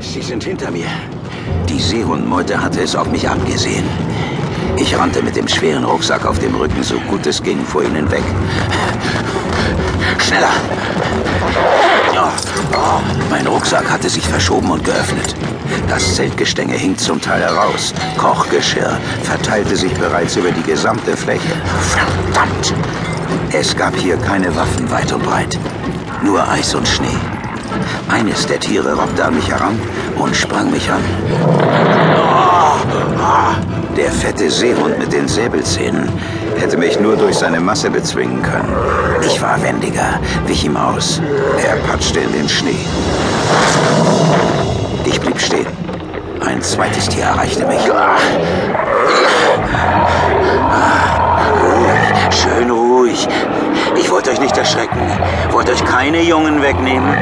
Sie sind hinter mir. Die Seehundmeute hatte es auf mich abgesehen. Ich rannte mit dem schweren Rucksack auf dem Rücken so gut es ging vor ihnen weg. Schneller! Oh, mein Rucksack hatte sich verschoben und geöffnet. Das Zeltgestänge hing zum Teil heraus. Kochgeschirr verteilte sich bereits über die gesamte Fläche. Verdammt! Es gab hier keine Waffen weit und breit. Nur Eis und Schnee. Eines der Tiere robbte an mich heran und sprang mich an. Der fette Seehund mit den Säbelzähnen hätte mich nur durch seine Masse bezwingen können. Ich war wendiger, wich ihm aus. Er patschte in den Schnee. Ich blieb stehen. Ein zweites Tier erreichte mich. Ruhig, schön ruhig. Ich wollte euch nicht erschrecken. Wollte euch keine Jungen wegnehmen.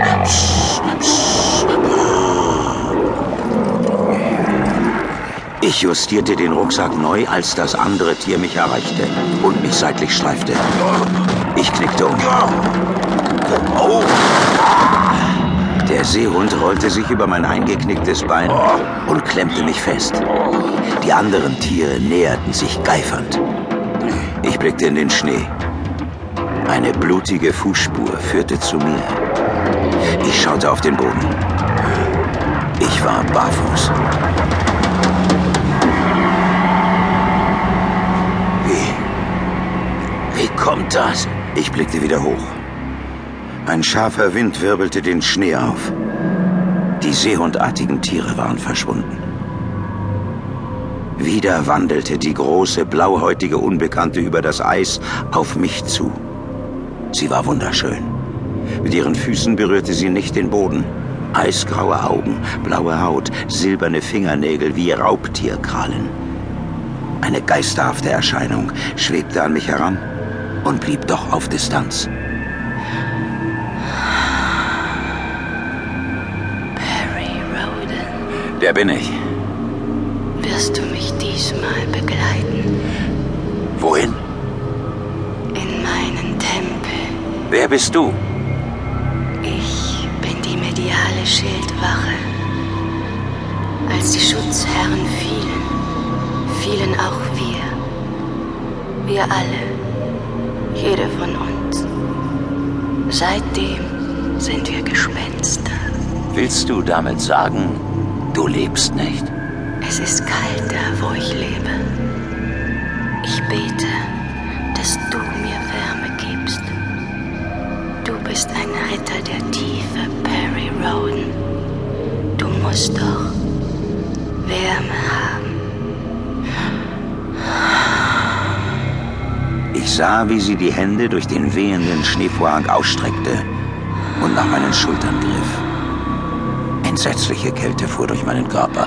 Ich justierte den Rucksack neu, als das andere Tier mich erreichte und mich seitlich streifte. Ich knickte um. Der Seehund rollte sich über mein eingeknicktes Bein und klemmte mich fest. Die anderen Tiere näherten sich geifernd. Ich blickte in den Schnee. Eine blutige Fußspur führte zu mir. Ich schaute auf den Boden. Ich war barfuß. Wie? Wie kommt das? Ich blickte wieder hoch. Ein scharfer Wind wirbelte den Schnee auf. Die seehundartigen Tiere waren verschwunden. Wieder wandelte die große, blauhäutige Unbekannte über das Eis auf mich zu. Sie war wunderschön. Mit ihren Füßen berührte sie nicht den Boden. Eisgraue Augen, blaue Haut, silberne Fingernägel wie Raubtierkrallen. Eine geisterhafte Erscheinung schwebte an mich heran und blieb doch auf Distanz. Perry Roden, Der bin ich. wirst du mich diesmal begleiten bist du? Ich bin die mediale Schildwache. Als die Schutzherren fielen, fielen auch wir. Wir alle. Jede von uns. Seitdem sind wir Gespenster. Willst du damit sagen, du lebst nicht? Es ist kalt da, wo ich lebe. Ein Ritter der Tiefe, Perry Roden. Du musst doch Wärme haben. Ich sah, wie sie die Hände durch den wehenden Schneevorhang ausstreckte und nach meinen Schultern griff. Entsetzliche Kälte fuhr durch meinen Körper.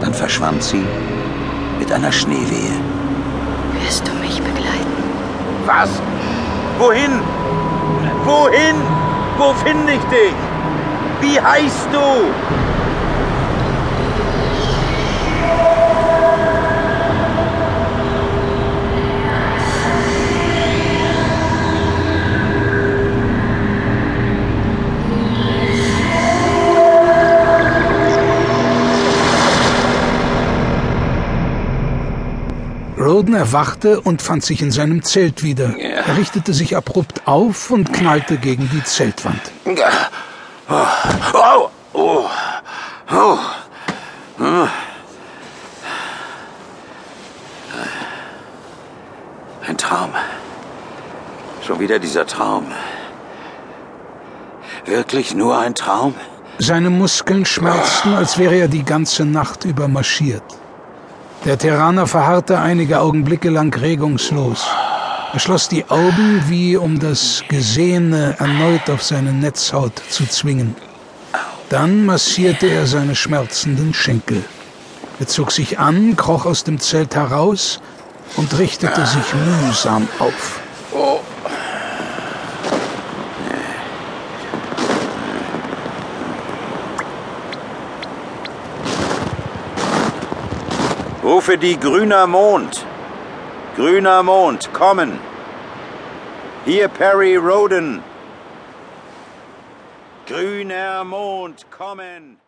Dann verschwand sie mit einer Schneewehe. Wirst du mich begleiten? Was? Wohin? Wohin? Wo finde ich dich? Wie heißt du? Roden erwachte und fand sich in seinem Zelt wieder. Er richtete sich abrupt auf und knallte gegen die Zeltwand. Oh, oh, oh. Ein Traum. Schon wieder dieser Traum. Wirklich nur ein Traum? Seine Muskeln schmerzten, als wäre er die ganze Nacht über marschiert. Der Terraner verharrte einige Augenblicke lang regungslos. Er schloss die Augen, wie um das Gesehene erneut auf seine Netzhaut zu zwingen. Dann massierte er seine schmerzenden Schenkel. Er zog sich an, kroch aus dem Zelt heraus und richtete sich mühsam auf. Rufe die grüner Mond. Grüner Mond, kommen. Hier Perry Roden. Grüner Mond, kommen!